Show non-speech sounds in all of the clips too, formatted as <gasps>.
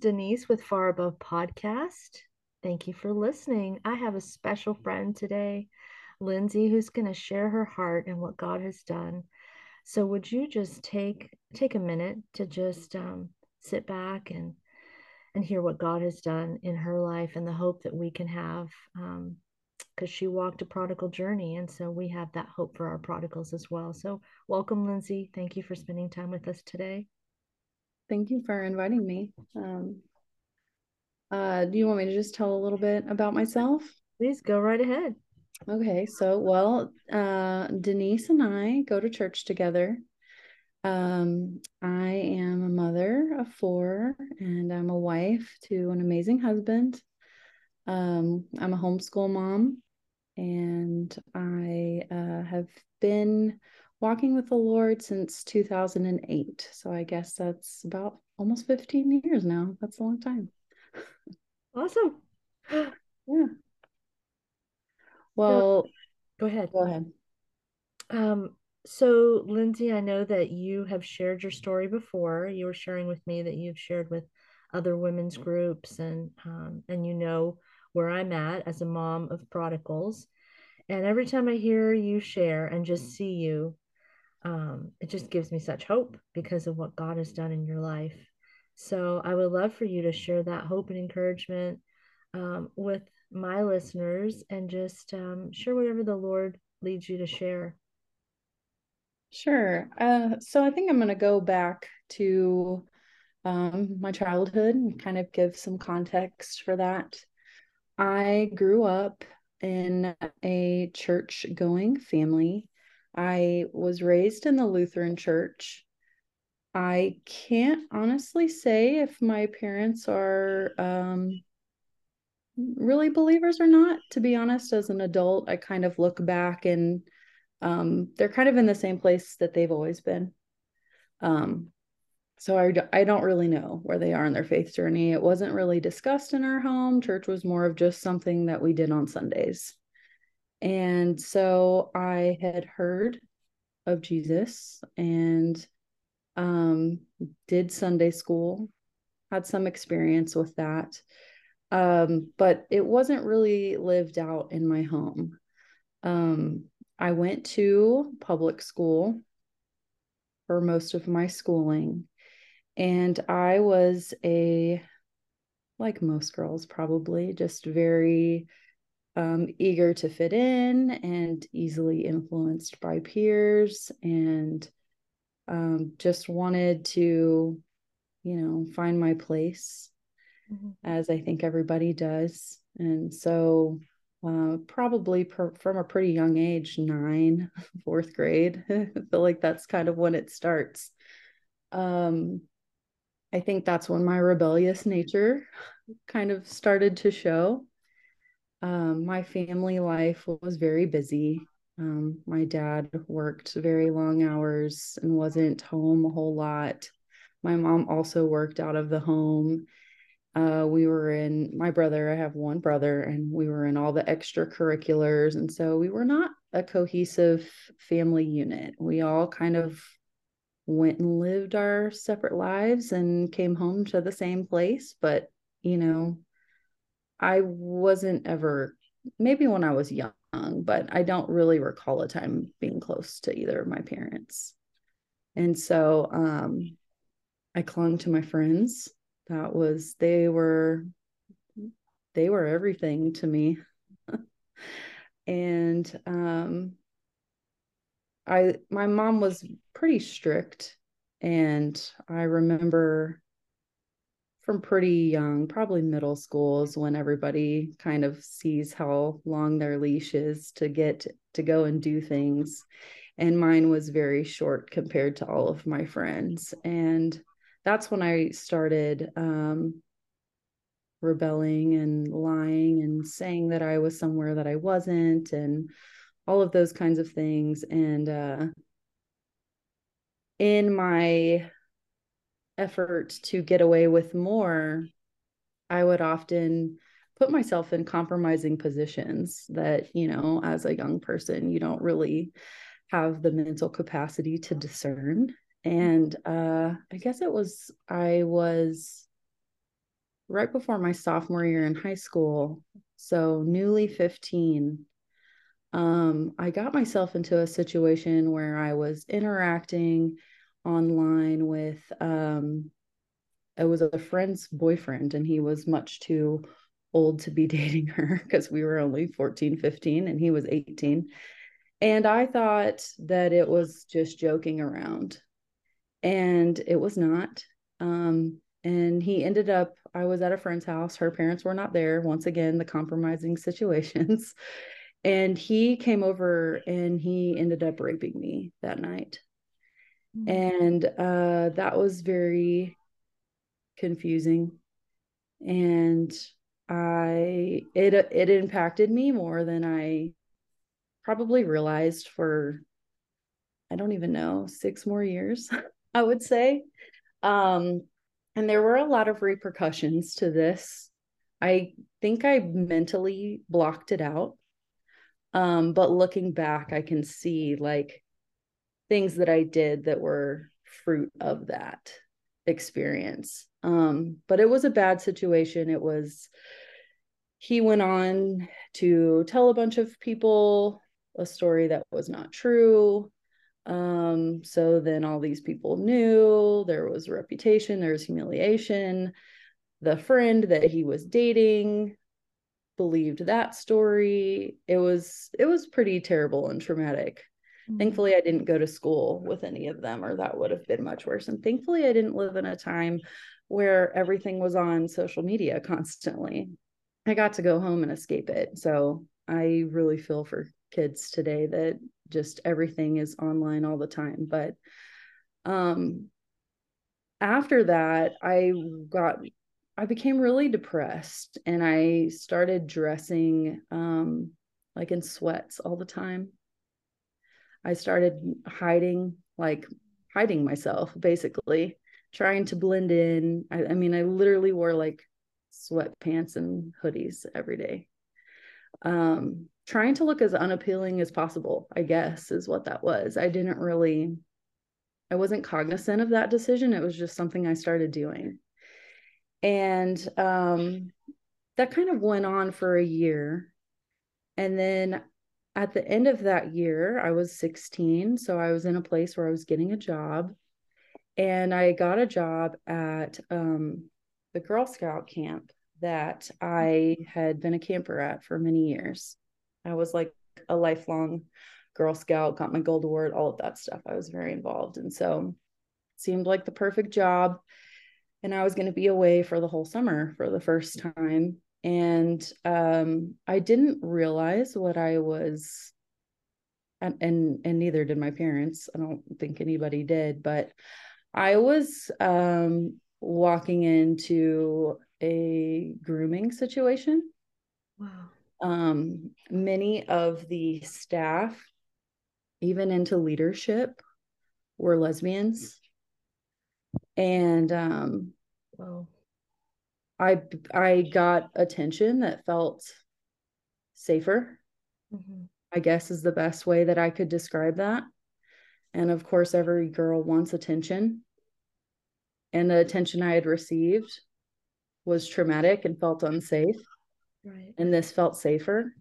Denise with Far Above Podcast. Thank you for listening. I have a special friend today, Lyndsey, who's going to share her heart and what God has done. So, would you just take take a minute to just um, sit back and and hear what God has done in her life and the hope that we can have um, because she walked a prodigal journey. And so we have that hope for our prodigals as well. So, welcome, Lyndsey. Thank you for spending time with us today. Thank you for inviting me. Um, uh, do you want me to just tell a little bit about myself? Please go right ahead. Okay, so well, uh, Denise and I go to church together. Um, I am a mother of four, and I'm a wife to an amazing husband. Um, I'm a homeschool mom, and I uh, have been walking with the Lord since 2008. So I guess that's about almost 15 years now. That's a long time. Awesome. <gasps> yeah. Well, go ahead. Go ahead. Um, so Lyndsey, I know that you have shared your story before. You were sharing with me that you've shared with other women's groups and um, and you know where I'm at as a mom of prodigals. And every time I hear you share and just see you, um, it just gives me such hope because of what God has done in your life. So I would love for you to share that hope and encouragement um, with my listeners and just um, share whatever the Lord leads you to share. Sure. Uh, so I think I'm going to go back to um, my childhood and kind of give some context for that. I grew up in a church going family. I was raised in the Lutheran church. I can't honestly say if my parents are um, really believers or not. To be honest, as an adult, I kind of look back and um, they're kind of in the same place that they've always been. Um, so I, I don't really know where they are in their faith journey. It wasn't really discussed in our home. Church was more of just something that we did on Sundays. And so I had heard of Jesus and um, did Sunday school, had some experience with that. Um, but it wasn't really lived out in my home. Um, I went to public school for most of my schooling, and I was a, like most girls, probably just very um, eager to fit in and easily influenced by peers and um, just wanted to you know find my place mm-hmm. as i think everybody does. And so uh, probably per, from a pretty young age nine <laughs> fourth grade <laughs> i feel like that's kind of when it starts. Um, i think that's when my rebellious nature kind of started to show um, my family life was very busy. Um, my dad worked very long hours and wasn't home a whole lot. My mom also worked out of the home. Uh, we were in my brother, I have one brother, and we were in all the extracurriculars. And so we were not a cohesive family unit. We all kind of went and lived our separate lives and came home to the same place. But, you know, I wasn't ever, maybe when I was young, but I don't really recall a time being close to either of my parents. And so um, I clung to my friends. That was, they were, they were everything to me. <laughs> and um, I, my mom was pretty strict. And I remember from pretty young, probably middle schools, when everybody kind of sees how long their leash is to get to go and do things. And mine was very short compared to all of my friends. And that's when I started um, rebelling and lying and saying that I was somewhere that I wasn't and all of those kinds of things. And uh, in my effort to get away with more, I would often put myself in compromising positions that, you know, as a young person, you don't really have the mental capacity to discern. And uh, I guess it was, I was right before my sophomore year in high school, so newly 15, um, I got myself into a situation where I was interacting online with um, it was a friend's boyfriend and he was much too old to be <laughs> dating her because we were only 14 15 and he was 18 and i thought that it was just joking around and it was not. Um, and he ended up i was at a friend's house. Her parents were not there. Once again the compromising <laughs> situations. And he came over and he ended up raping me that night mm-hmm. and uh, that was very confusing. And i it it impacted me more than i probably realized for i don't even know 6 more years <laughs> i would say. Um and there were a lot of repercussions to this. I think i mentally blocked it out. Um but looking back i can see like things that i did that were fruit of that experience um, but it was a bad situation. It was, he went on to tell a bunch of people a story that was not true. Um, so then all these people knew there was a reputation, there was humiliation. The friend that he was dating believed that story. It was it was pretty terrible and traumatic. Mm-hmm. Thankfully, I didn't go to school with any of them, or that would have been much worse. And thankfully, I didn't live in a time where everything was on social media constantly. I got to go home and escape it. So I really feel for kids today that just everything is online all the time. But um after that, I got I became really depressed and I started dressing um like in sweats all the time. I started hiding like hiding myself basically trying to blend in. I, I mean, I literally wore like sweatpants and hoodies every day. Um, trying to look as unappealing as possible, I guess, is what that was. I didn't really, I wasn't cognizant of that decision. It was just something I started doing. And um, that kind of went on for a year. And then at the end of that year, I was 16. So I was in a place where I was getting a job and I got a job at um, the Girl Scout camp that I had been a camper at for many years. I was like a lifelong Girl Scout, got my gold award, all of that stuff. I was very involved. And so seemed like the perfect job. And I was going to be away for the whole summer for the first time. And um, I didn't realize what I was and, and and neither did my parents. I don't think anybody did, but I was um, walking into a grooming situation. Wow. Um, many of the staff, even into leadership, were lesbians. And um, wow. I I got attention that felt safer. Mm-hmm. I guess is the best way that I could describe that. And of course, every girl wants attention. And the attention I had received was traumatic and felt unsafe. Right. And this felt safer.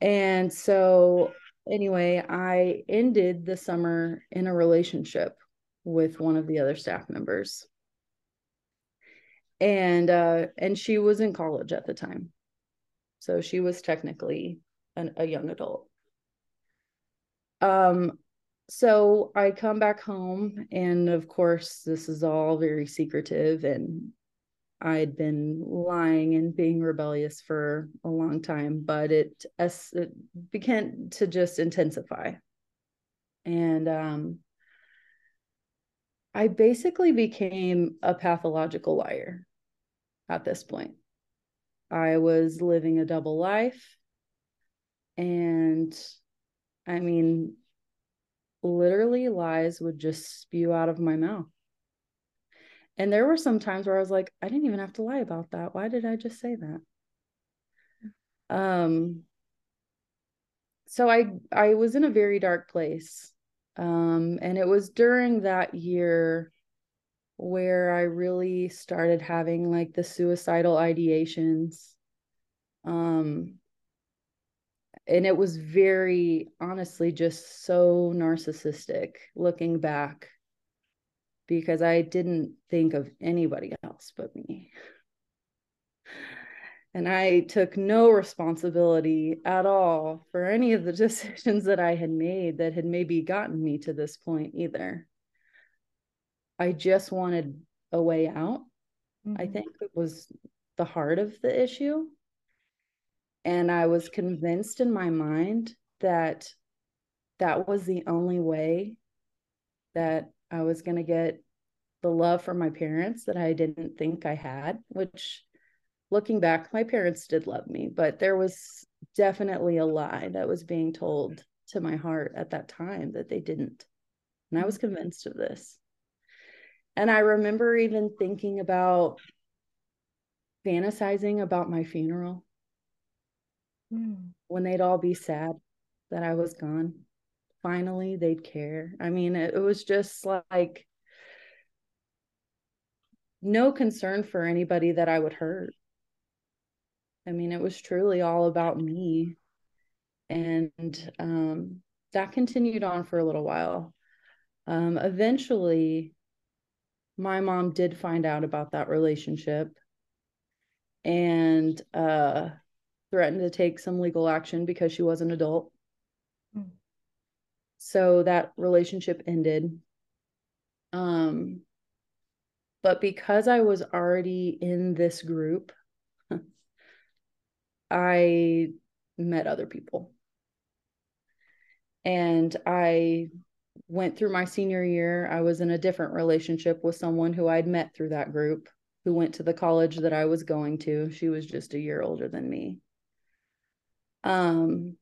And so, anyway, I ended the summer in a relationship with one of the other staff members. And uh and she was in college at the time. So she was technically an, a young adult. Um so I come back home, and of course, this is all very secretive. And I'd been lying and being rebellious for a long time, but it, it began to just intensify. And um, I basically became a pathological liar at this point. I was living a double life. And I mean, literally lies would just spew out of my mouth. And there were some times where I was like, I didn't even have to lie about that. Why did I just say that? Um so I I was in a very dark place. Um and it was during that year where I really started having like the suicidal ideations. Um, and it was very honestly just so narcissistic looking back because I didn't think of anybody else but me. And I took no responsibility at all for any of the <laughs> decisions that I had made that had maybe gotten me to this point either. I just wanted a way out. Mm-hmm. I think it was the heart of the issue. And I was convinced in my mind that that was the only way that I was going to get the love from my parents that I didn't think I had, which looking back, my parents did love me, but there was definitely a lie that was being told to my heart at that time that they didn't. And I was convinced of this. And I remember even thinking about fantasizing about my funeral mm. when they'd all be sad that I was gone. Finally, they'd care. I mean, it, it was just like no concern for anybody that I would hurt. I mean, it was truly all about me. And um, that continued on for a little while. Um, eventually, my mom did find out about that relationship and uh, threatened to take some legal action because she was an adult. Mm. So that relationship ended. Um, but because I was already in this group, <laughs> I met other people. And I went through my senior year, I was in a different relationship with someone who I'd met through that group who went to the college that I was going to. She was just a year older than me. Um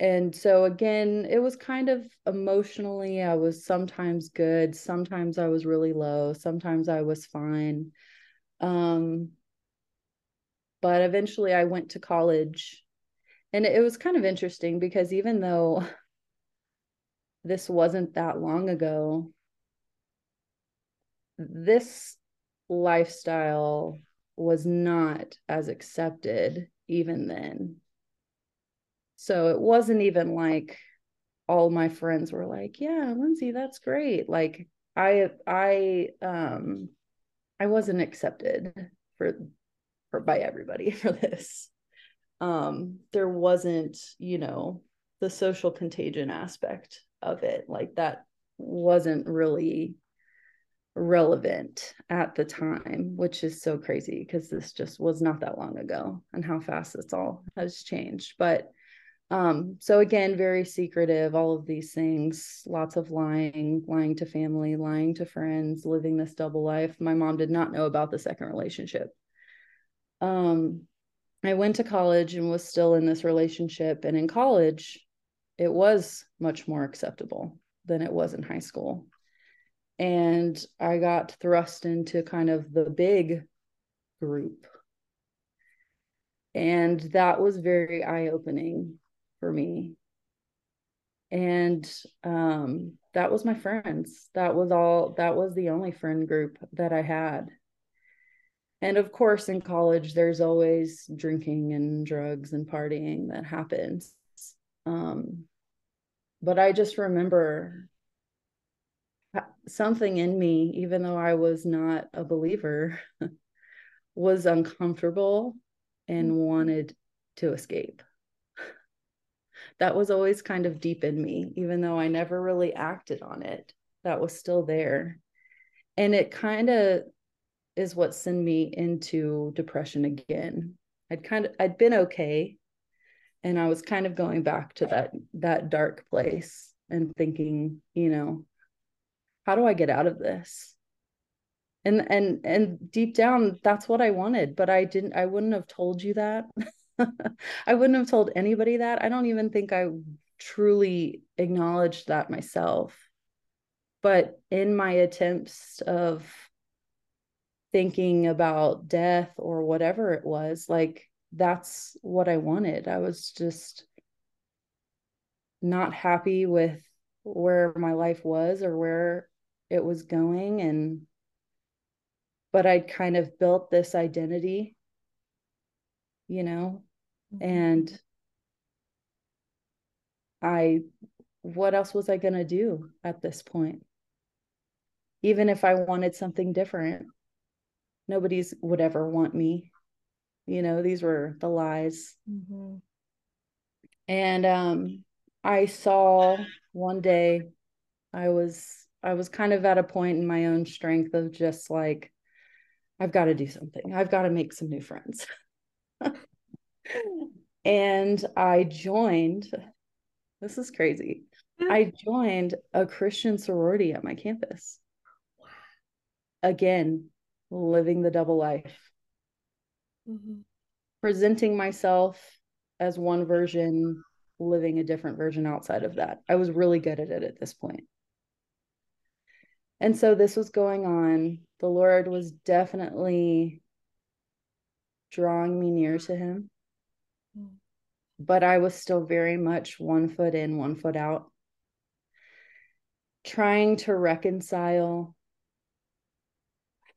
and so again, it was kind of emotionally I was sometimes good, sometimes I was really low, sometimes I was fine. Um but eventually I went to college and it was kind of interesting because even though this wasn't that long ago, this lifestyle was not as accepted even then. So it wasn't even like all my friends were like, "Yeah, Lyndsey, that's great." Like I I um I wasn't accepted for for by everybody <laughs> for this. Um there wasn't, you know, the social contagion aspect of it. Like that wasn't really relevant at the time, which is so crazy because this just was not that long ago and how fast this all has changed. But um, so again, very secretive, all of these things, lots of lying, lying to family, lying to friends, living this double life. My mom did not know about the second relationship. Um, I went to college and was still in this relationship. And in college, it was much more acceptable than it was in high school. And I got thrust into kind of the big group. And that was very eye opening for me. And um, that was my friends. That was all, that was the only friend group that I had. And of course, in college, there's always drinking and drugs and partying that happens. Um, but I just remember something in me, even though I was not a believer, <laughs> was uncomfortable and mm-hmm. wanted to escape. <laughs> That was always kind of deep in me, even though I never really acted on it. That was still there. And it kind of is what sent me into depression again. I'd kind of I'd been okay and I was kind of going back to that that dark place and thinking, you know, how do I get out of this? And and and deep down that's what I wanted, but I didn't I wouldn't have told you that. <laughs> I wouldn't have told anybody that. I don't even think I truly acknowledged that myself. But in my attempts of thinking about death or whatever it was, like that's what I wanted. I was just not happy with where my life was or where it was going and but I'd kind of built this identity, you know, mm-hmm. and I what else was I going to do at this point? Even if I wanted something different, nobody's would ever want me. You know, these were the lies. Mm-hmm. And um I saw one day I was I was kind of at a point in my own strength of just like I've got to do something. I've got to make some new friends. <laughs> <laughs> and I joined this is crazy. I joined a Christian sorority at my campus. Again, living the double life. Mm-hmm. Presenting myself as one version, living a different version outside of that. I was really good at it at this point. And so this was going on. The Lord was definitely drawing me near to Him. Mm. But I was still very much one foot in, one foot out, trying to reconcile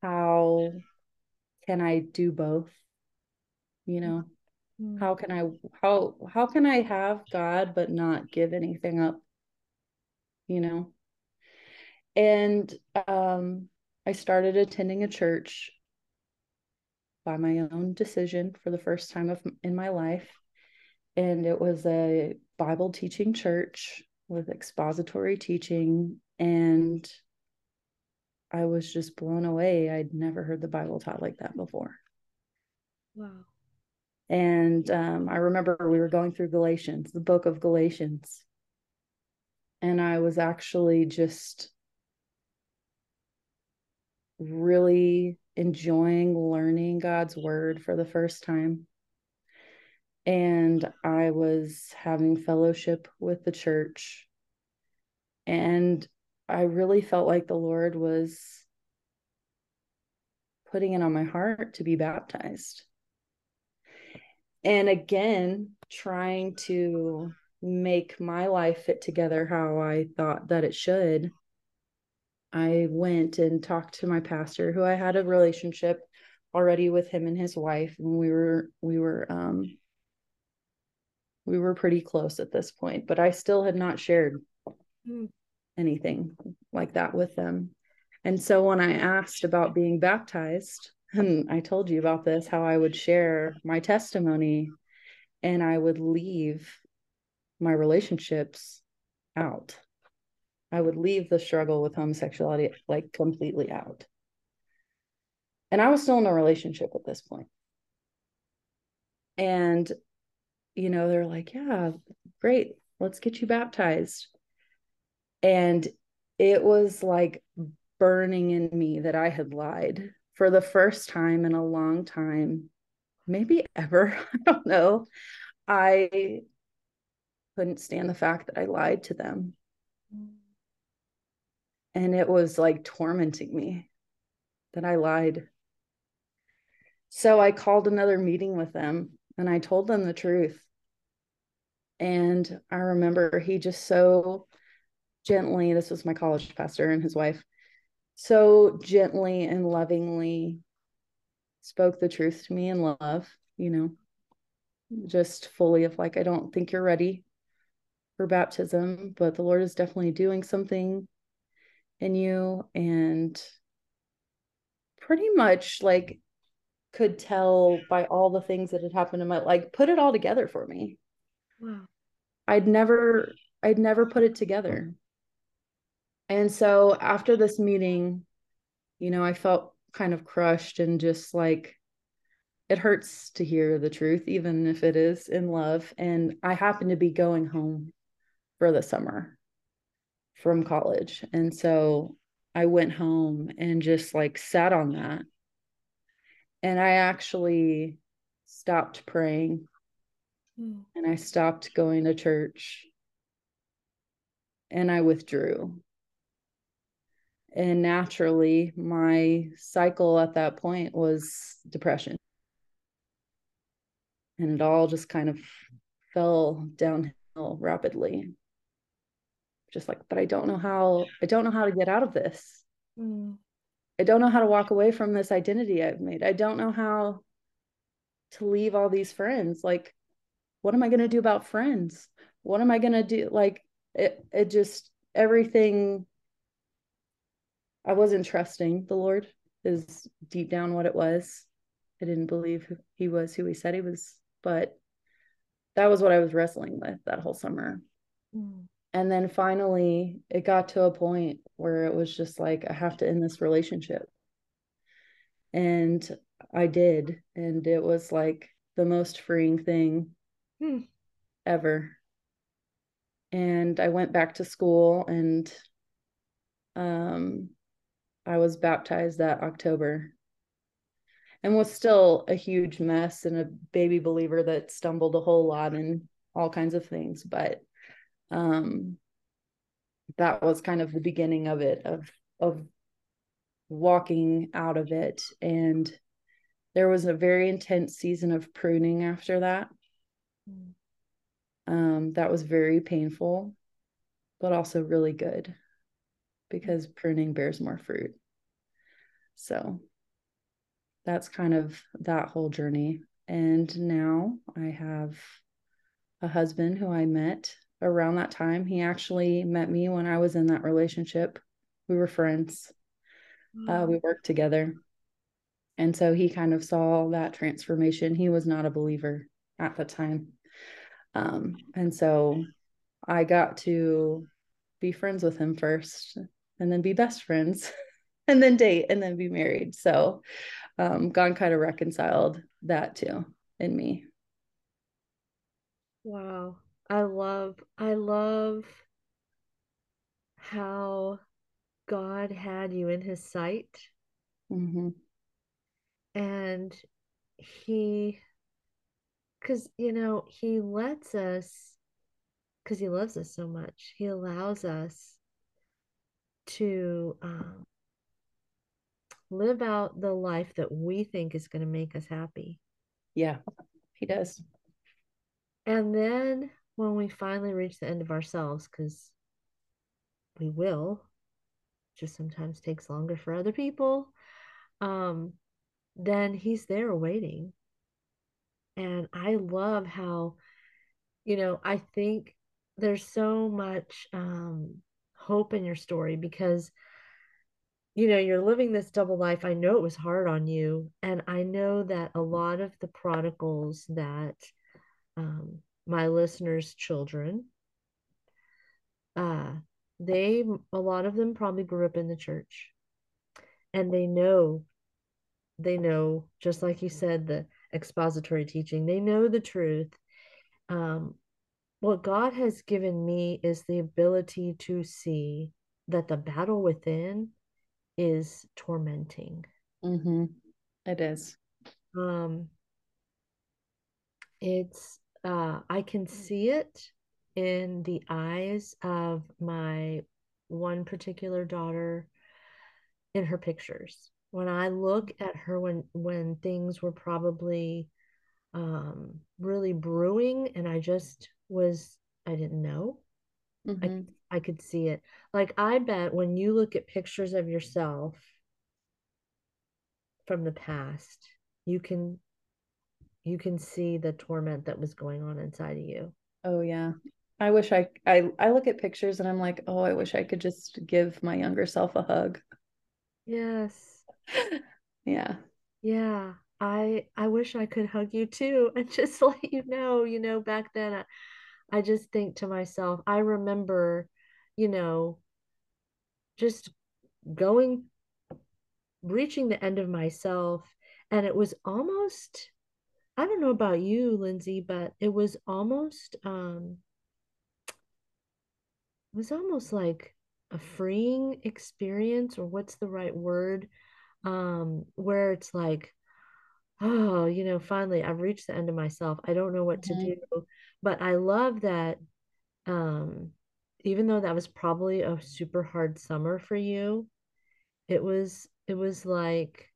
how can I do both? You know, mm-hmm. how can I how how can I have God but not give anything up? You know. And um I started attending a church by my own decision for the first time of in my life and it was a Bible teaching church with expository teaching and I was just blown away. I'd never heard the Bible taught like that before. Wow. And um, I remember we were going through Galatians, the book of Galatians. And I was actually just really enjoying learning God's word for the first time. And I was having fellowship with the church. And I really felt like the Lord was putting it on my heart to be baptized. And again, trying to make my life fit together how I thought that it should. I went and talked to my pastor who I had a relationship already with him and his wife and we were we were um we were pretty close at this point but I still had not shared mm anything like that with them. And so when I asked about being baptized, and I told you about this, how I would share my testimony and I would leave my relationships out. I would leave the struggle with homosexuality like completely out. And I was still in a relationship at this point. And, you know, they're like, yeah, great, let's get you baptized. And it was like burning in me that I had lied for the first time in a long time, maybe ever. <laughs> I don't know. I couldn't stand the fact that I lied to them. And it was like tormenting me that I lied. So I called another meeting with them and I told them the truth. And I remember he just so gently, this was my college pastor and his wife, so gently and lovingly spoke the truth to me in love, you know, just fully of like, I don't think you're ready for baptism, but the Lord is definitely doing something in you. And pretty much like could tell by all the things that had happened in my like put it all together for me. Wow. I'd never I'd never put it together. And so after this meeting, you know, I felt kind of crushed and just like it hurts to hear the truth, even if it is in love. And I happened to be going home for the summer from college. And so I went home and just like sat on that. And I actually stopped praying mm. and I stopped going to church and I withdrew and naturally my cycle at that point was depression and it all just kind of fell downhill rapidly just like, but I don't know how, I don't know how to get out of this. Mm. I don't know how to walk away from this identity I've made. I don't know how to leave all these friends. Like, what am I going to do about friends? What am I going to do? Like, it, it just, everything, I wasn't trusting the Lord, is deep down what it was. I didn't believe he was who he said he was, but that was what I was wrestling with that whole summer. Mm. And then finally, it got to a point where it was just like, I have to end this relationship. And I did. And it was like the most freeing thing Hmm. ever. And I went back to school and um, I was baptized that October and was still a huge mess and a baby believer that stumbled a whole lot in all kinds of things. But um, that was kind of the beginning of it, of of walking out of it. And there was a very intense season of pruning after that. Mm. Um, that was very painful, but also really good because pruning bears more fruit. So that's kind of that whole journey. And now I have a husband who I met around that time. He actually met me when I was in that relationship. We were friends, uh, we worked together. And so he kind of saw that transformation. He was not a believer at the time. Um, and so I got to be friends with him first and then be best friends <laughs> and then date and then be married. So um, God kind of reconciled that too in me. Wow. I love, I love how God had you in his sight Mm-hmm. and he, because, you know, he lets us, because he loves us so much, he allows us to um, live out the life that we think is going to make us happy. Yeah, he does. And then when we finally reach the end of ourselves, because we will, just sometimes takes longer for other people, um, then he's there waiting. And I love how, you know, I think there's so much um, hope in your story because, you know, you're living this double life. I know it was hard on you. And I know that a lot of the prodigals that um, my listeners' children, uh, they, a lot of them probably grew up in the church and they know, they know, just like you said, the expository teaching, they know the truth. Um, what God has given me is the ability to see that the battle within is tormenting. Mm-hmm. It is. Um, it's uh, I can see it in the eyes of my one particular daughter in her pictures. When I look at her when when things were probably um, really brewing and I just was I didn't know. Mm-hmm. I I could see it. Like I bet when you look at pictures of yourself from the past, you can you can see the torment that was going on inside of you. Oh yeah. I wish I I I look at pictures and I'm like, oh, I wish I could just give my younger self a hug. Yes. <laughs> Yeah. Yeah. I I wish I could hug you too and <laughs> just let you know, you know, back then I, I just think to myself, I remember, you know, just going reaching the end of myself and it was almost I don't know about you, Lyndsey, but it was almost um it was almost like a freeing experience or what's the right word? Um where it's like oh, you know, finally I've reached the end of myself. I don't know what to Mhm. do. But I love that um even though that was probably a super hard summer for you, it was it was like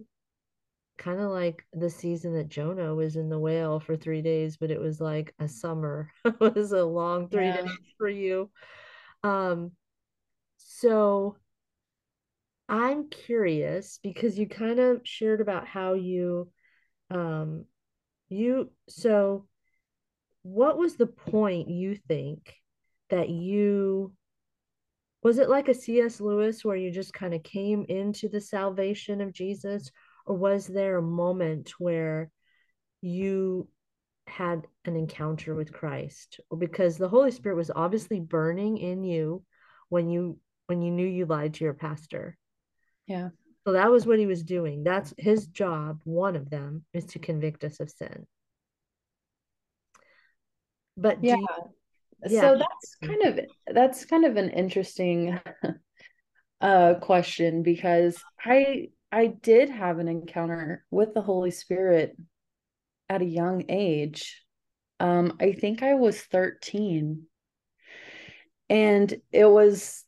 kind of like the season that Jonah was in the whale for three days, but it was like a summer. <laughs> It was a long three Yeah. days for you. Um, so I'm curious because you kind of shared about how you um you so what was the point you think that you was it like a C.S. Lewis where you just kind of came into the salvation of Jesus or was there a moment where you had an encounter with Christ because the Holy Spirit was obviously burning in you when you when you knew you lied to your pastor. Yeah. So that was what he was doing. That's his job. One of them is to convict us of sin. But yeah. You, yeah. So that's kind of that's kind of an interesting <laughs> uh question because I I did have an encounter with the Holy Spirit at a young age. Um, I think I was 13. And it was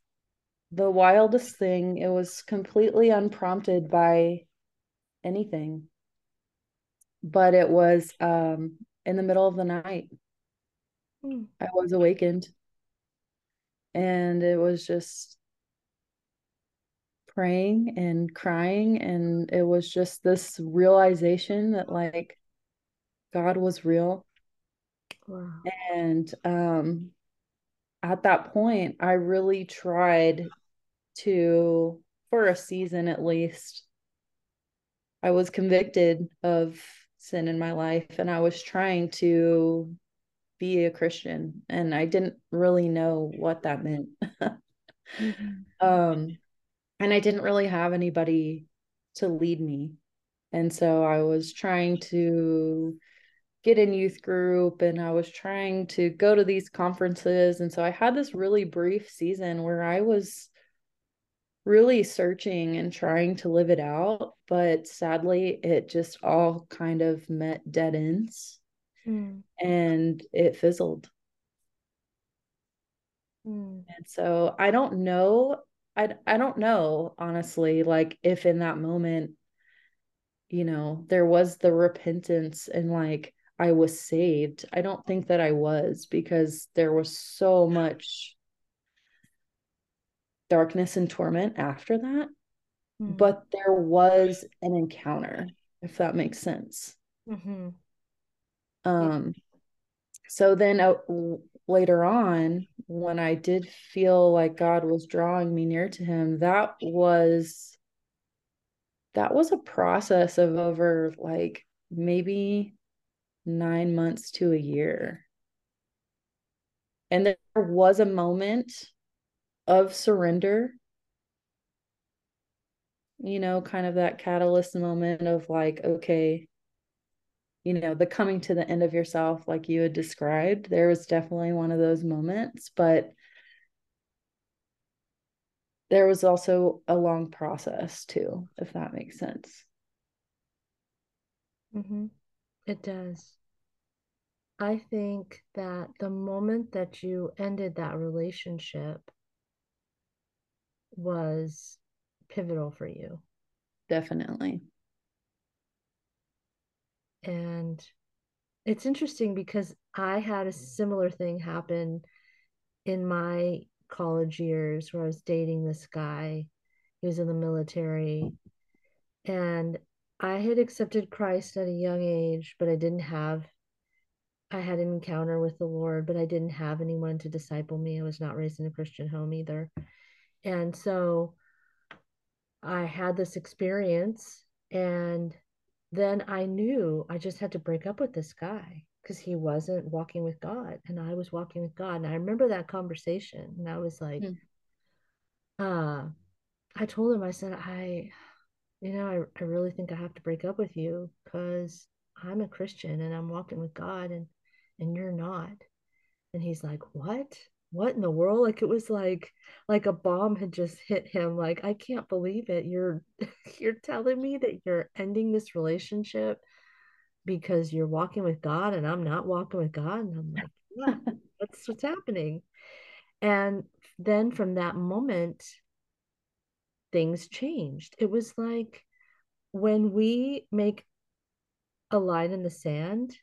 the wildest thing. It was completely unprompted by anything. But it was um, in the middle of the night. Mm. I was awakened. And it was just praying and crying. And it was just this realization that, like, God was real. Wow. And um, at that point, I really tried to, for a season at least, I was convicted of sin in my life and I was trying to be a Christian and I didn't really know what that meant. mm-hmm. <laughs> Um and I didn't really have anybody to lead me. And so I was trying to get in youth group and I was trying to go to these conferences. And so I had this really brief season where I was really searching and trying to live it out. But sadly, it just all kind of met dead ends mm. and it fizzled. Mm. And so I don't know. I, I don't know, honestly, like if in that moment, you know, there was the repentance and like, I was saved. I don't think that I was because there was so much darkness and torment after that. Mm-hmm. But there was an encounter, if that makes sense. Mm-hmm. Um, so then uh, later on, when I did feel like God was drawing me near to Him, that was that was a process of over like maybe nine months to a year. And there was a moment of surrender, you know, kind of that catalyst moment of like, okay, you know, the coming to the end of yourself, like you had described. There was definitely one of those moments, but there was also a long process too, if that makes sense. Mm-hmm. It does. I think that the moment that you ended that relationship was pivotal for you. Definitely. And it's interesting because I had a similar thing happen in my college years where I was dating this guy. He was in the military. And I had accepted Christ at a young age, but I didn't have, I had an encounter with the Lord, but I didn't have anyone to disciple me. I was not raised in a Christian home either. And so I had this experience, and then I knew I just had to break up with this guy because he wasn't walking with God and I was walking with God. And I remember that conversation, and I was like, mm. uh, I told him, I said, I, you know, I, I really think I have to break up with you because I'm a Christian and I'm walking with God and and you're not. And he's like, What? What in the world? Like it was like like a bomb had just hit him. Like, I can't believe it. You're <laughs> you're telling me that you're ending this relationship because you're walking with God and I'm not walking with God. And I'm like, yeah, <laughs> that's what's happening. And then from that moment, things changed. It was like when we make a line in the sand,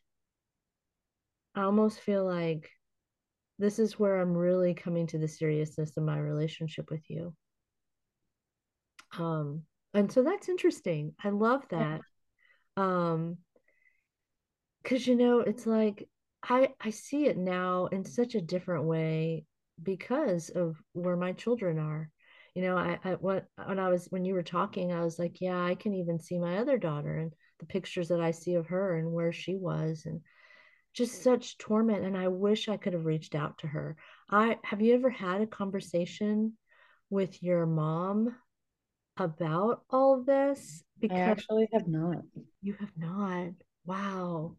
I almost feel like this is where I'm really coming to the seriousness of my relationship with you. Um, and so that's interesting. I love that. Um, because you know, it's like I I see it now in such a different way because of where my children are. You know, I, I what when I was when you were talking, I was like, yeah, I can even see my other daughter and the pictures that I see of her and where she was and just such torment. And I wish I could have reached out to her. I have you ever had a conversation with your mom about all this? I actually have not. You have not. Wow.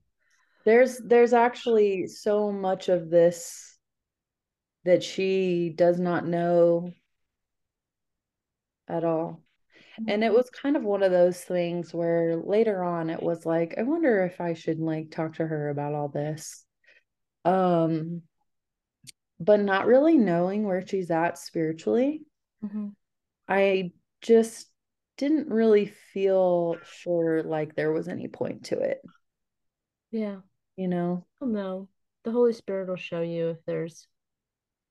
There's there's actually so much of this that she does not know at all. And it was kind of one of those things where later on it was like, I wonder if I should like talk to her about all this. Um, but not really knowing where she's at spiritually. Mm-hmm. I just didn't really feel sure like there was any point to it. Yeah. You know? Oh no. The Holy Spirit will show you if there's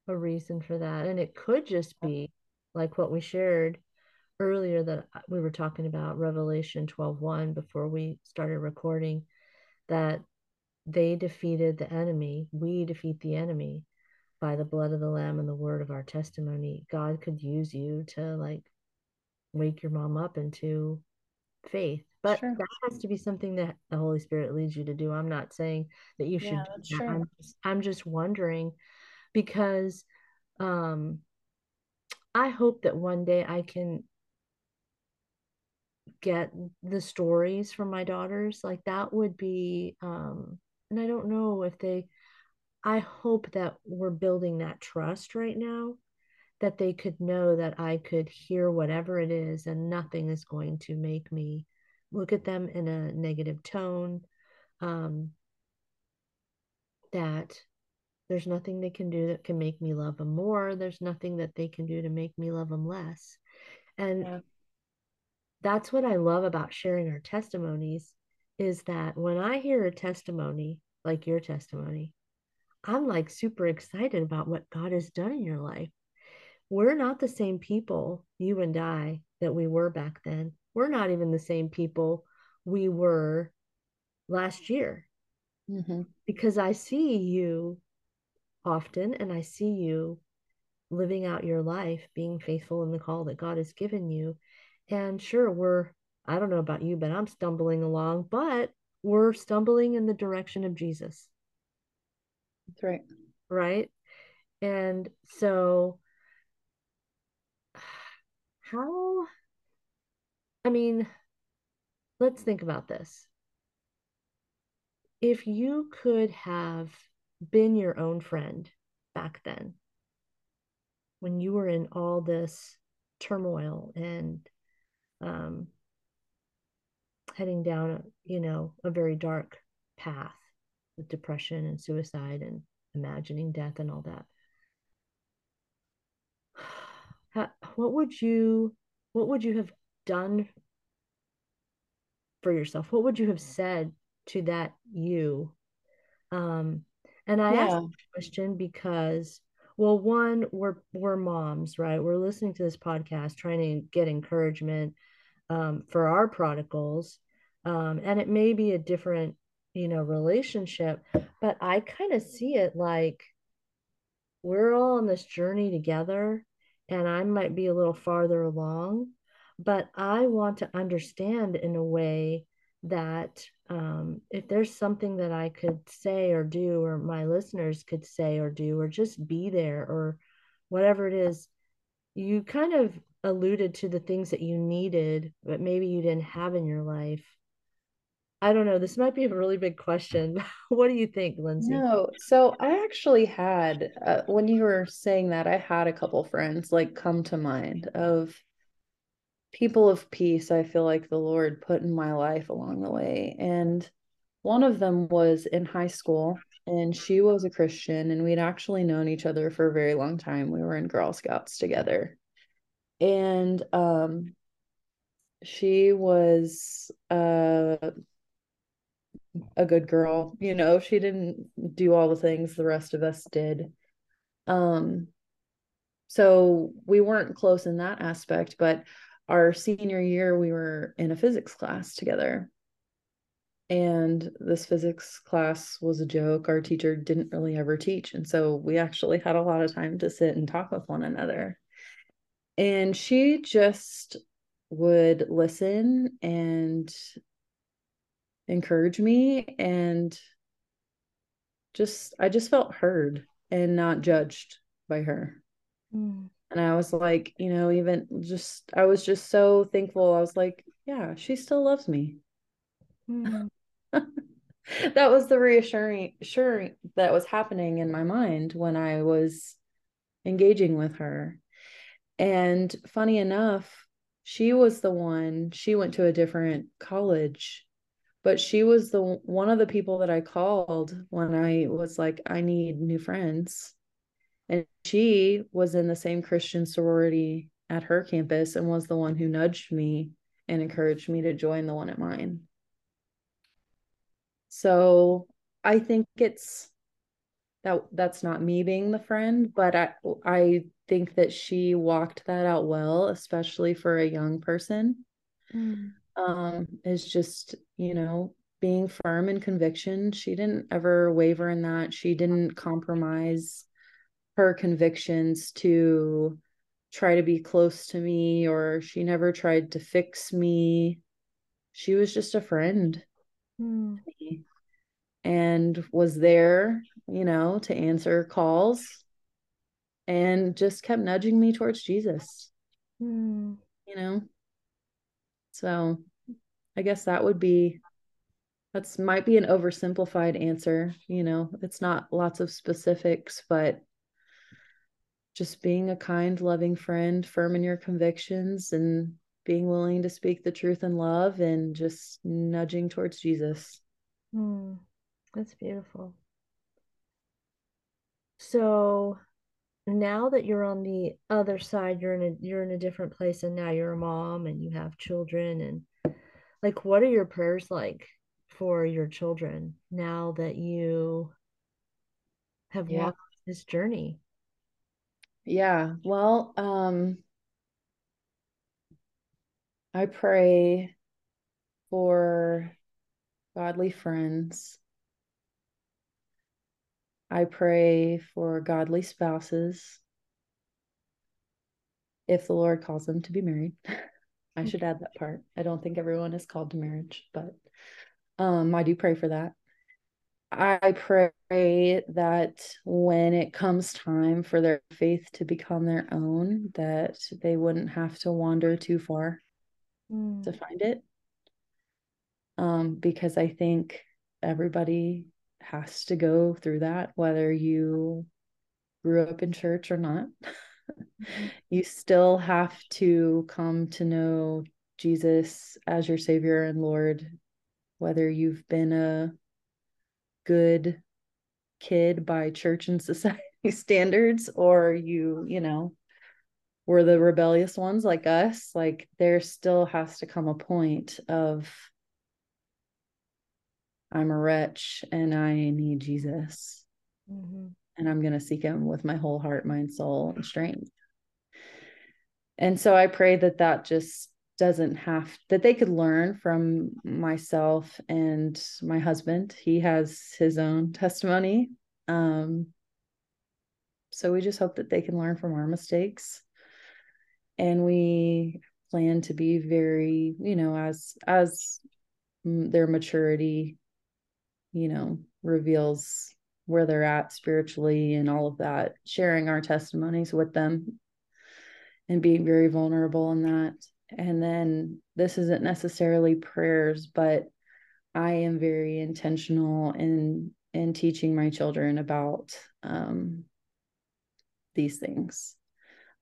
a reason for that. And it could just be like what we shared earlier that we were talking about Revelation 12:1 before we started recording that they defeated the enemy. We defeat the enemy by the blood of the lamb and the word of our testimony. God could use you to like wake your mom up into faith. But sure. that has to be something that the Holy Spirit leads you to do. I'm not saying that you should. Yeah, I'm, just, I'm just wondering because um, I hope that one day I can get the stories from my daughters. Like that would be, um, and I don't know if they, I hope that we're building that trust right now that they could know that I could hear whatever it is and nothing is going to make me look at them in a negative tone. Um, that there's nothing they can do that can make me love them more. There's nothing that they can do to make me love them less. And yeah. That's what I love about sharing our testimonies is that when I hear a testimony like your testimony, I'm like super excited about what God has done in your life we're not the same people, you and I, that we were back then. We're not even the same people we were last year. Mm-hmm. Because I see you often and I see you living out your life, being faithful in the call that God has given you. And sure, we're, I don't know about you, but I'm stumbling along, but we're stumbling in the direction of Jesus. That's right. Right. And so <sighs> how I mean, let's think about this. If you could have been your own friend back then, when you were in all this turmoil and um, heading down, you know, a very dark path with depression and suicide and imagining death and all that. <sighs> How, what would you what would you have done for yourself? What would you have said to that you? Um and i yeah. asked this question because well one we're we're moms right? We're listening to this podcast trying to get encouragement um, for our prodigals um, and it may be a different you know relationship but i kind of see it like we're all on this journey together and I might be a little farther along, but I want to understand in a way that um, if there's something that I could say or do, or my listeners could say or do, or just be there, or whatever it is, you kind of alluded to the things that you needed, but maybe you didn't have in your life. I don't know. This might be a really big question. <laughs> what do you think, Lyndsey? No. So I actually had, uh, when you were saying that, I had a couple friends like come to mind of people of peace I feel like the Lord put in my life along the way. And one of them was in high school and she was a Christian and we'd actually known each other for a very long time. We were in Girl Scouts together. And um she was uh a good girl. You know, she didn't do all the things the rest of us did. Um, so we weren't close in that aspect, but our senior year, we were in a physics class together. And this physics class was a joke. Our teacher didn't really ever teach. And so we actually had a lot of time to sit and talk with one another. And she just would listen and encourage me and just I just felt heard and not judged by her. Mm. And I was like, you know, even just I was just so thankful. I was like, yeah, she still loves me. Mm. <laughs> that was the reassuring sure that was happening in my mind when I was engaging with her. And funny enough, she was the one, she went to a different college but she was the one of the people that I called when I was like, I need new friends. And she was in the same Christian sorority at her campus and was the one who nudged me and encouraged me to join the one at mine. So I think it's that that's not me being the friend, but I I think that she walked that out well, especially for a young person. Mm um, is just, you know, being firm in conviction. She didn't ever waver in that. She didn't compromise her convictions to try to be close to me, or she never tried to fix me. She was just a friend mm. and was there, you know, to answer calls and just kept nudging me towards Jesus. Mm. You know, so I guess that would be that's might be an oversimplified answer, you know. It's not lots of specifics, but just being a kind, loving friend, firm in your convictions and being willing to speak the truth in love and just nudging towards Jesus. Hmm. that's beautiful. So now that you're on the other side you're in a you're in a different place and now you're a mom and you have children and like what are your prayers like for your children now that you have yeah. walked this journey yeah well um i pray for godly friends I pray for godly spouses if the Lord calls them to be married. <laughs> I should add that part. I don't think everyone is called to marriage, but um, I do pray for that. I pray that when it comes time for their faith to become their own, that they wouldn't have to wander too far mm. to find it. Um, because I think everybody has to go through that, whether you grew up in church or not. Mm-hmm. <laughs> you still have to come to know Jesus as your Savior and Lord, whether you've been a good kid by church and society <laughs> standards or you, you know, were the rebellious ones like us, like there still has to come a point of I'm a wretch and I need Jesus. Mm-hmm. And I'm going to seek him with my whole heart, mind, soul, and strength. And so I pray that that just doesn't have that they could learn from myself and my husband. He has his own testimony. Um, so we just hope that they can learn from our mistakes. And we plan to be very, you know, as as their maturity you know, reveals where they're at spiritually and all of that, sharing our testimonies with them and being very vulnerable in that. And then this isn't necessarily prayers, but I am very intentional in in teaching my children about um, these things.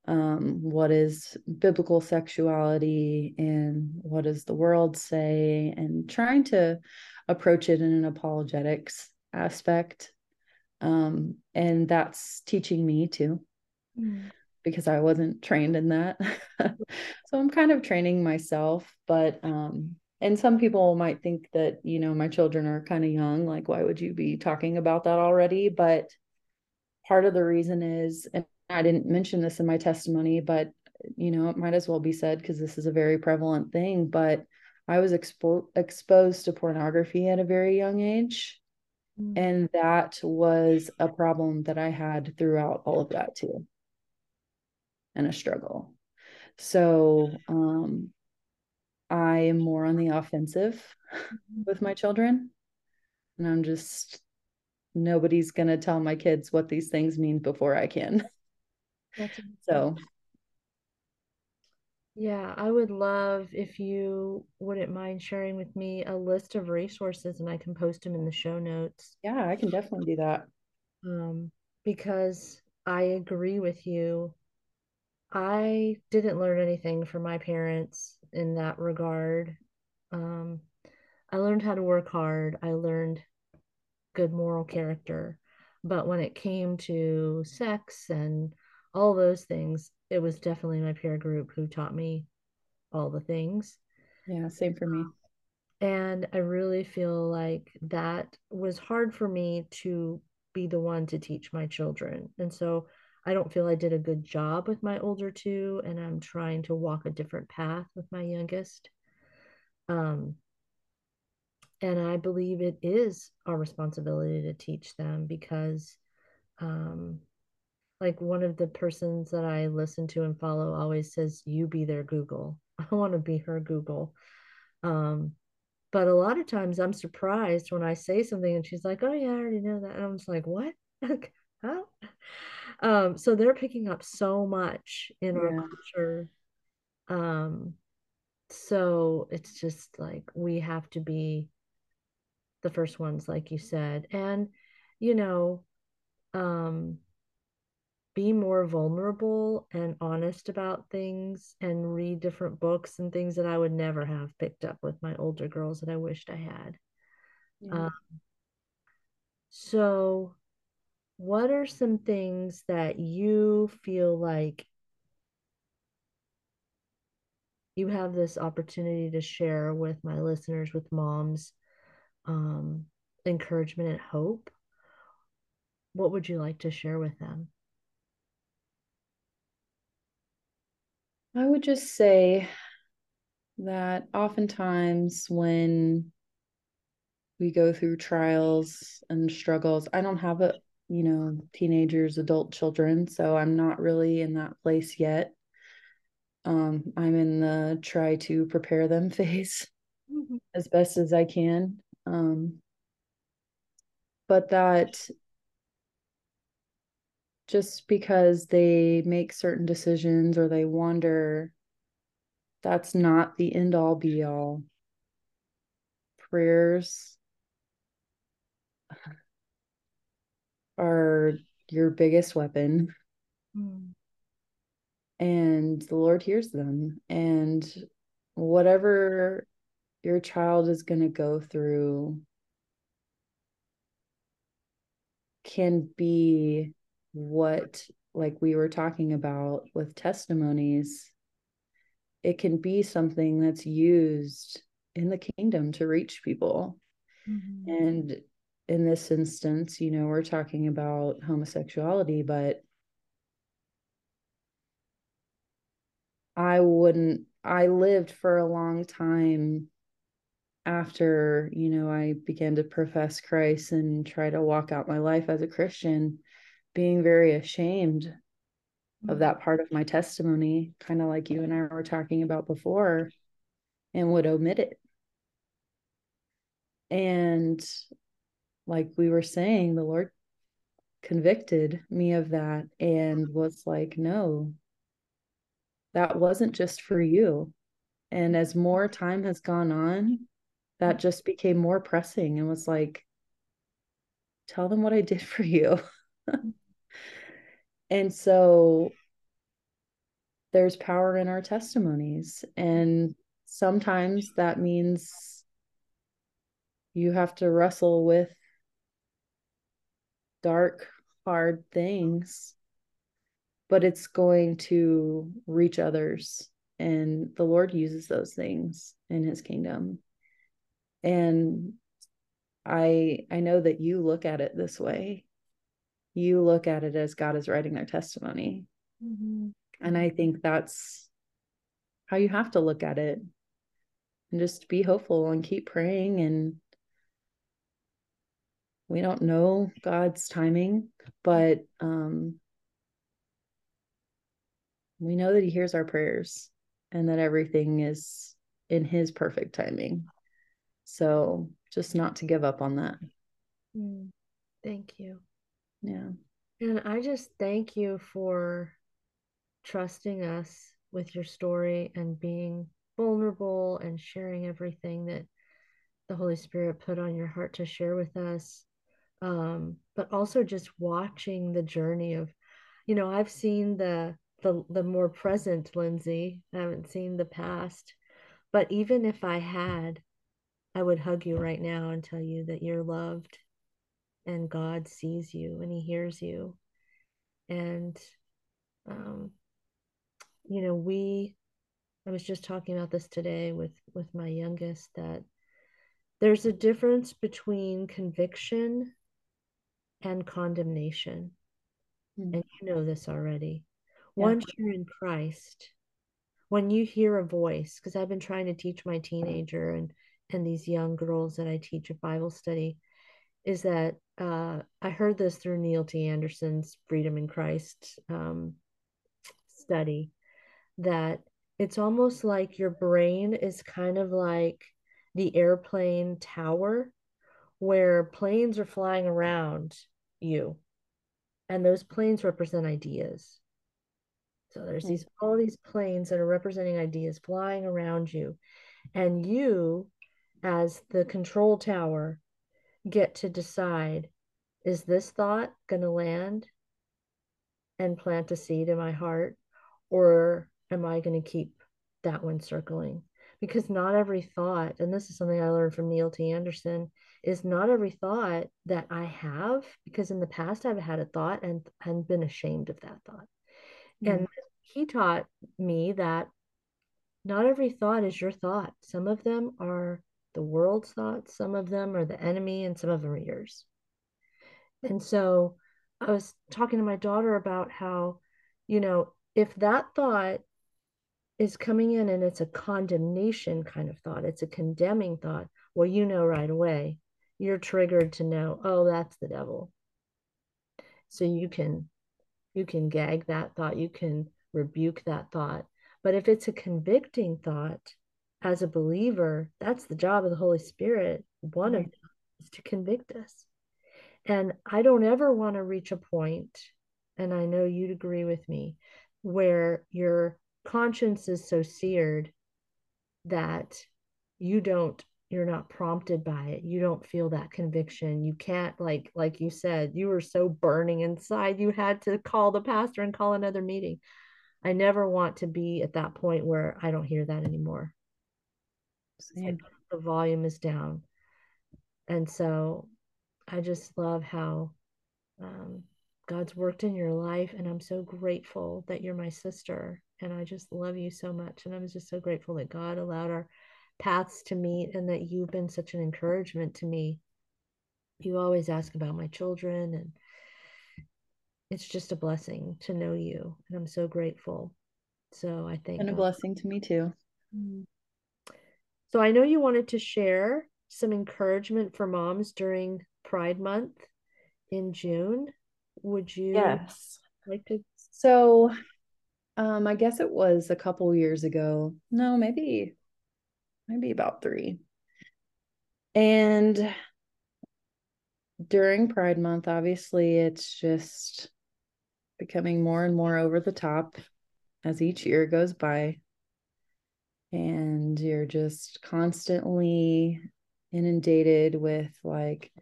Um, what is biblical sexuality and what does the world say, and trying to approach it in an apologetics aspect. Um, and that's teaching me too, mm. Because I wasn't trained in that. <laughs> so I'm kind of training myself, but um, and some people might think that, you know, my children are kind of young, like why would you be talking about that already? But part of the reason is, and I didn't mention this in my testimony, but you know, it might as well be said because this is a very prevalent thing, but I was expo- exposed to pornography at a very young age. Mm. And that was a problem that I had throughout all of that too, and a struggle. So um, I am more on the offensive mm-hmm. with my children. And I'm just, nobody's going to tell my kids what these things mean before I can. <laughs> so yeah, I would love if you wouldn't mind sharing with me a list of resources and I can post them in the show notes. Yeah, I can definitely do that. Um, because I agree with you. I didn't learn anything from my parents in that regard. Um, I learned how to work hard. I learned good moral character. But when it came to sex and all those things, it was definitely my peer group who taught me all the things. Yeah, same for me. And I really feel like that was hard for me to be the one to teach my children. And so I don't feel I did a good job with my older two, and I'm trying to walk a different path with my youngest. Um, and I believe it is our responsibility to teach them because um, like one of the persons that I listen to and follow always says, "You be their Google." <laughs> I want to be her Google. Um, but a lot of times I'm surprised when I say something and she's like, "Oh yeah, I already know that," and I'm just like, "What? <laughs> How?" Um, so they're picking up so much in yeah. our culture. Um, so it's just like we have to be the first ones, like you said, and you know, um, be more vulnerable and honest about things and read different books and things that I would never have picked up with my older girls that I wished I had. Yeah. Um, so, what are some things that you feel like you have this opportunity to share with my listeners, with moms, um, encouragement and hope? What would you like to share with them? I would just say that oftentimes when we go through trials and struggles, I don't have a, you know, teenagers, adult children, so I'm not really in that place yet. Um, I'm in the try to prepare them <laughs> phase mm-hmm. as best as I can. Um, but that just because they make certain decisions or they wander, that's not the end all be all. Prayers are your biggest weapon. Mm. And the Lord hears them. And whatever your child is going to go through can be what like we were talking about with testimonies it can be something that's used in the kingdom to reach people mm-hmm. and in this instance you know we're talking about homosexuality but i wouldn't i lived for a long time after you know i began to profess christ and try to walk out my life as a christian being very ashamed mm-hmm. of that part of my testimony, kind of like you and I were talking about before, and would omit it. And like we were saying, the Lord convicted me of that and was like, no, that wasn't just for you. And as more time has gone on, that just became more pressing and was like, tell them what I did <laughs> for you. And so there's power in our testimonies. And sometimes that means you have to wrestle with dark, hard things, but it's going to reach others. And the Lord uses those things in his kingdom. And I I know that you look at it this way you look at it as God is writing their testimony. Mm-hmm. And I think that's how you have to look at it and just be hopeful and keep praying. And we don't know God's timing, but um, we know that He hears our prayers and that everything is in His perfect timing. So just not to give up on that. Mm, thank you. Yeah. And I just thank you for trusting us with your story and being vulnerable and sharing everything that the Holy Spirit put on your heart to share with us. Um, but also just watching the journey of, you know, I've seen the the the more present Lyndsey. I haven't seen the past. But even if I had, I would hug you right now and tell you that you're loved and God sees you and he hears you. And um, you know, we I was just talking about this today with with my youngest that there's a difference between conviction and condemnation. Mm. And you know this already. Yeah. Once you're in Christ, when you hear a voice, because I've been trying to teach my teenager and and these young girls that I teach a Bible study, is that uh, I heard this through Neil T. Anderson's Freedom in Christ um, study that it's almost like your brain is kind of like the airplane tower where planes are flying around you and those planes represent ideas so there's mm. these all these planes that are representing ideas flying around you and you as the control tower get to decide is this thought going to land and plant a seed in my heart or am I going to keep that one circling? Because not every thought, and this is something I learned from Neil T. Anderson, is not every thought that I have, because in the past I've had a thought and, and been ashamed of that thought. Mm. And he taught me that not every thought is your thought. Some of them are the world's thoughts, some of them are the enemy, and some of them are yours. And so I was talking to my daughter about how, you know, if that thought is coming in and it's a condemnation kind of thought, it's a condemning thought, well, you know right away, you're triggered to know, oh, that's the devil. So you can you can gag that thought, you can rebuke that thought. But if it's a convicting thought, as a believer, that's the job of the Holy Spirit. One of mm-hmm. them is to convict us. And I don't ever want to reach a point, and I know you'd agree with me, where your conscience is so seared that you don't you're not prompted by it you don't feel that conviction you can't like like you said you were so burning inside you had to call the pastor and call another meeting. I never want to be at that point where i don't hear that anymore. Like the volume is down. And so i just love how um, god's worked in your life and i'm so grateful that you're my sister and I just love you so much. And I'm just so grateful that God allowed our paths to meet and that you've been such an encouragement to me. You always ask about my children, and it's just a blessing to know you. And I'm so grateful. So I think and a God. blessing to me too. Mm-hmm. So I know you wanted to share some encouragement for moms during Pride Month in June. Would you yes like to so um, I guess it was a couple years ago. No, maybe, maybe about three. And during Pride Month, obviously, it's just becoming more and more over the top as each year goes by. And you're just constantly inundated with like,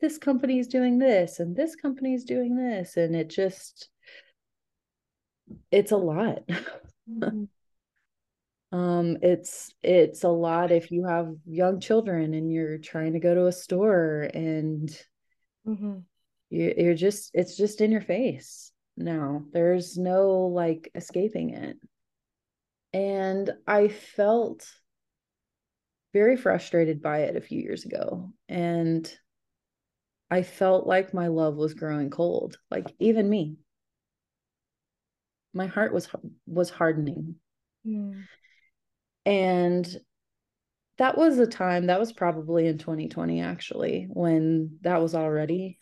this company's doing this and this company's doing this. And it just, it's a lot. <laughs> Mm-hmm. Um it's it's a lot if you have young children and you're trying to go to a store and mm-hmm. you, you're just it's just in your face now there's no like escaping it and i felt very frustrated by it a few years ago and I felt like my love was growing cold, like even me. My heart was was hardening. Mm. And that was a time that was probably in 2020 actually when that was already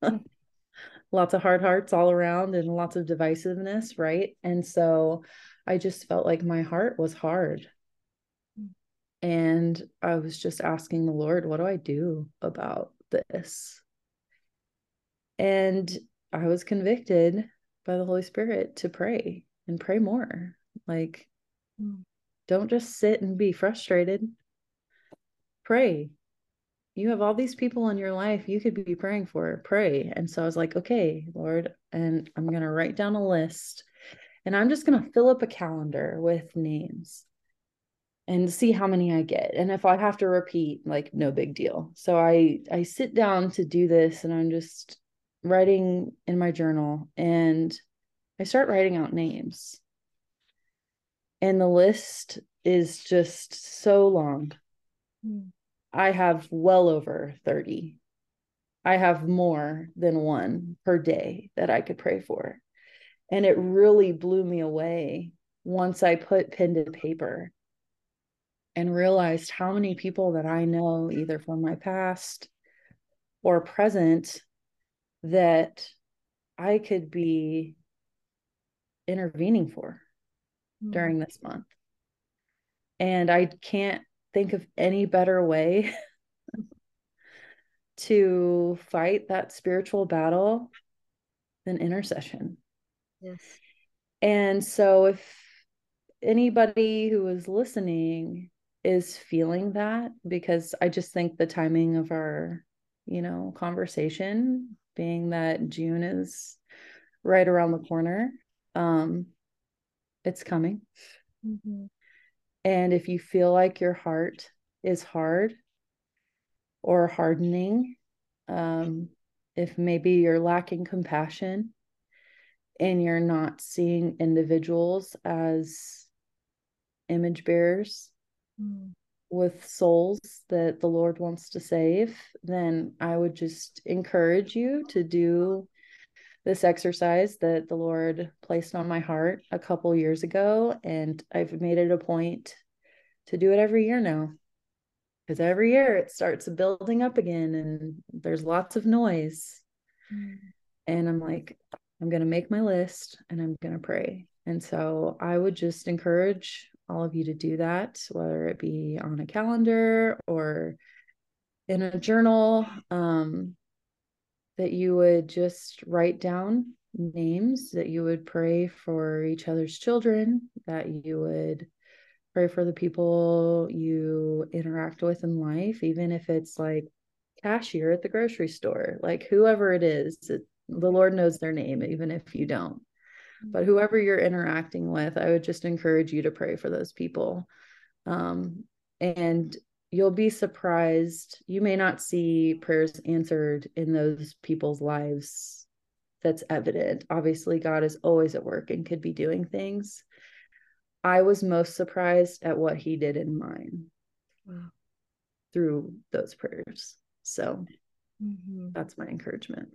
<laughs> lots of hard hearts all around and lots of divisiveness right? And so i just felt like my heart was hard. And i was just asking the lord what do i do about this? And i was convicted by the holy spirit to pray and pray more like mm. Don't just sit and be frustrated. Pray. You have all these people in your life you could be praying for. Pray. And so I was like, okay, Lord, and I'm going to write down a list and I'm just going to fill up a calendar with names and see how many I get. And if I have to repeat, like no big deal. So I I sit down to do this and I'm just writing in my journal and I start writing out names and the list is just so long. Mm. I have well over 30. I have more than one per day that I could pray for. And it really blew me away once I put pen to paper and realized how many people that I know, either from my past or present, that I could be intervening for mm. during this month. And I can't think of any better way <laughs> to fight that spiritual battle than intercession. Yes. And so if anybody who is listening is feeling that because I just think the timing of our, you know, conversation being that June is right around the corner, um it's coming. Mm-hmm. And if you feel like your heart is hard or hardening, um, if maybe you're lacking compassion and you're not seeing individuals as image bearers mm. with souls that the Lord wants to save, then I would just encourage you to do this exercise that the Lord placed on my heart a couple years ago. And I've made it a point to do it every year now. Because every year it starts building up again and there's lots of noise. Mm. And I'm like, I'm going to make my list and I'm going to pray. And so I would just encourage all of you to do that, whether it be on a calendar or in a journal. Um, that you would just write down names, that you would pray for each other's children, that you would pray for the people you interact with in life, even if it's like cashier at the grocery store, like whoever it is, it, the Lord knows their name, even if you don't. But whoever you're interacting with, I would just encourage you to pray for those people. Um, and you'll be surprised. You may not see prayers answered in those people's lives. That's evident. Obviously, God is always at work and could be doing things. I was most surprised at what he did in mine wow. through those prayers. So mm-hmm. that's my encouragement.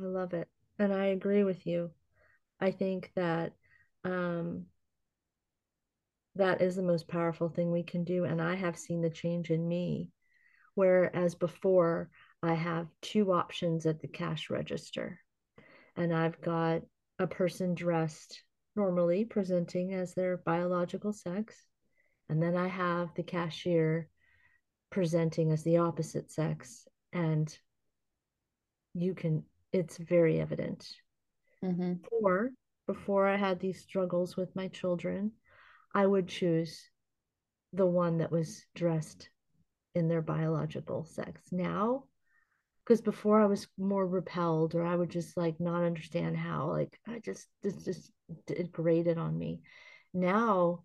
I love it. And I agree with you. I think that um, that is the most powerful thing we can do. And I have seen the change in me. Whereas before, I have two options at the cash register, and I've got a person dressed normally, presenting as their biological sex, and then I have the cashier presenting as the opposite sex. And you can, it's very evident. Mm-hmm. Or before I had these struggles with my children, I would choose the one that was dressed in their biological sex. Now, because before I was more repelled or I would just like not understand how, like I just this just it grated on me. Now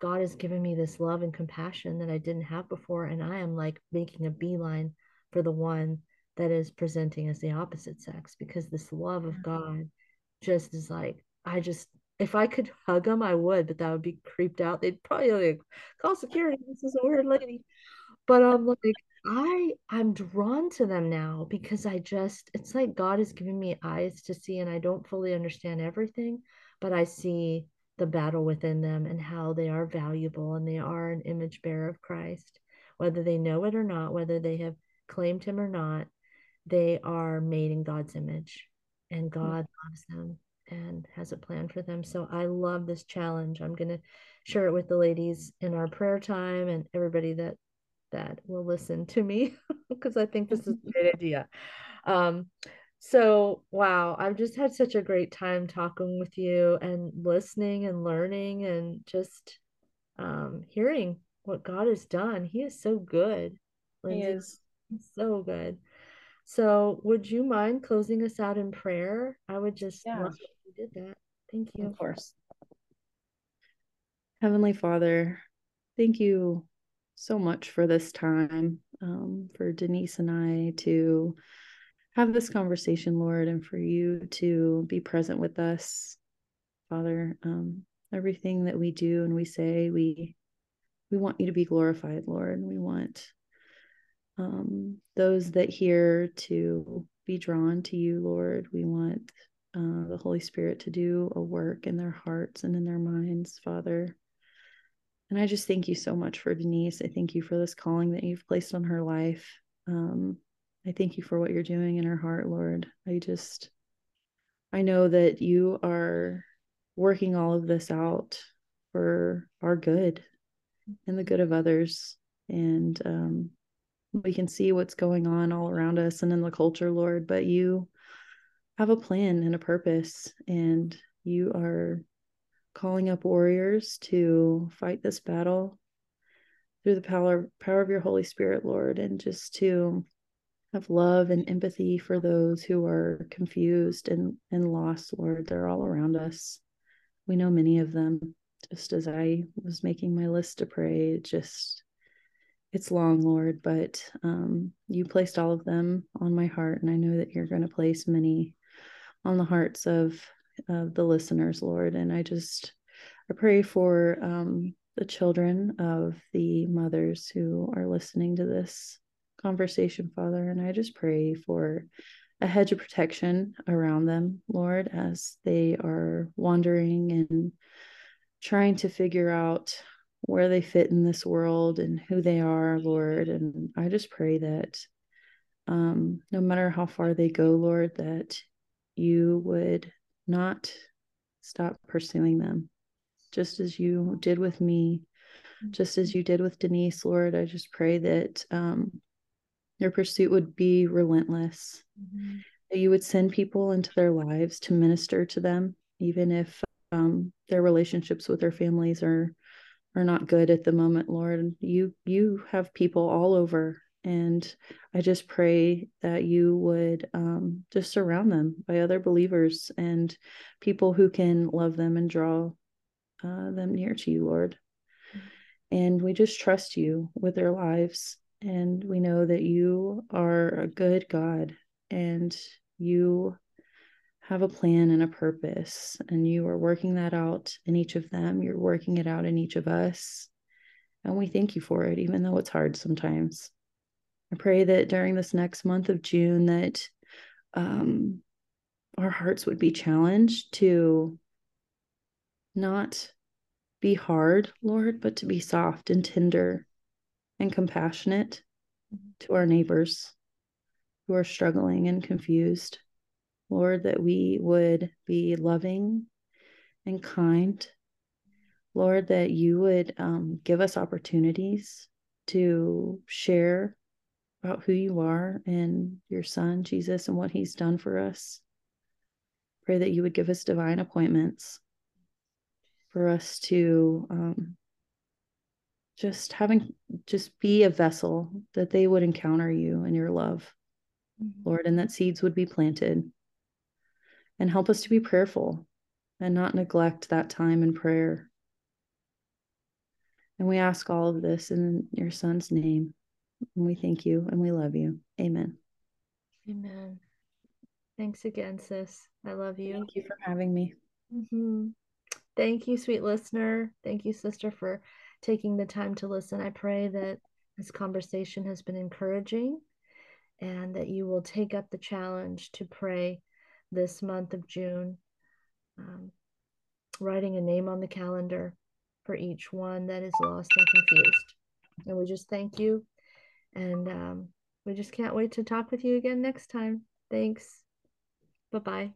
God has given me this love and compassion that I didn't have before, and I am like making a beeline for the one that is presenting as the opposite sex because this love of mm-hmm. God just is like I just if I could hug them, I would, but that would be creeped out. They'd probably like call security. This is a weird lady. but I'm like, I I'm drawn to them now because I just it's like God has given me eyes to see and I don't fully understand everything, but I see the battle within them and how they are valuable and they are an image bearer of Christ, whether they know it or not, whether they have claimed him or not, they are made in God's image and God loves them and has a plan for them. So I love this challenge. I'm going to share it with the ladies in our prayer time and everybody that that will listen to me <laughs> because I think this is a great idea. Um, so wow, I've just had such a great time talking with you and listening and learning and just um, hearing what God has done. He is so good. Lyndsey. He is so good. So, would you mind closing us out in prayer? I would just yeah. love if you did that. Thank you. Of course. Heavenly Father, thank you so much for this time, um, for Denise and I to have this conversation, Lord, and for you to be present with us, Father. Um, everything that we do and we say, we we want you to be glorified, Lord. We want um, those that hear to be drawn to you, Lord. We want uh, the Holy Spirit to do a work in their hearts and in their minds, Father. And I just thank you so much for Denise. I thank you for this calling that you've placed on her life. Um, I thank you for what you're doing in her heart, Lord. I just, I know that you are working all of this out for our good and the good of others. And um, we can see what's going on all around us and in the culture, Lord, but you have a plan and a purpose, and you are calling up warriors to fight this battle through the power power of your Holy Spirit, Lord, and just to have love and empathy for those who are confused and, and lost, Lord. They're all around us. We know many of them. Just as I was making my list to pray, just it's long, Lord, but um, you placed all of them on my heart, and I know that you're going to place many on the hearts of of the listeners, Lord. And I just I pray for um, the children of the mothers who are listening to this conversation, Father, and I just pray for a hedge of protection around them, Lord, as they are wandering and trying to figure out where they fit in this world and who they are, Lord. And I just pray that um, no matter how far they go, Lord, that you would not stop pursuing them, just as you did with me, just as you did with Denise, Lord. I just pray that um, your pursuit would be relentless, mm-hmm. that you would send people into their lives to minister to them, even if um, their relationships with their families are are not good at the moment, Lord. You you have people all over, and I just pray that you would um, just surround them by other believers and people who can love them and draw uh, them near to you, Lord. And we just trust you with their lives, and we know that you are a good God, and you have a plan and a purpose, and you are working that out in each of them. You're working it out in each of us. And we thank you for it, even though it's hard sometimes. I pray that during this next month of June that um, our hearts would be challenged to not be hard, Lord, but to be soft and tender and compassionate to our neighbors who are struggling and confused. Lord, that we would be loving and kind. Lord, that you would um, give us opportunities to share about who you are and your son, Jesus, and what he's done for us. Pray that you would give us divine appointments for us to um, just having just be a vessel that they would encounter you and your love, mm-hmm. Lord, and that seeds would be planted and help us to be prayerful and not neglect that time in prayer. And we ask all of this in your son's name. And we thank you and we love you. Amen. Amen. Thanks again, sis. I love you. Thank you for having me. Mm-hmm. Thank you, sweet listener. Thank you, sister, for taking the time to listen. I pray that This conversation has been encouraging and that you will take up the challenge to pray this month of June, um, writing a name on the calendar for each one that is lost and confused. And we just thank you. And um, we just can't wait to talk with you again next time. Thanks. Bye bye.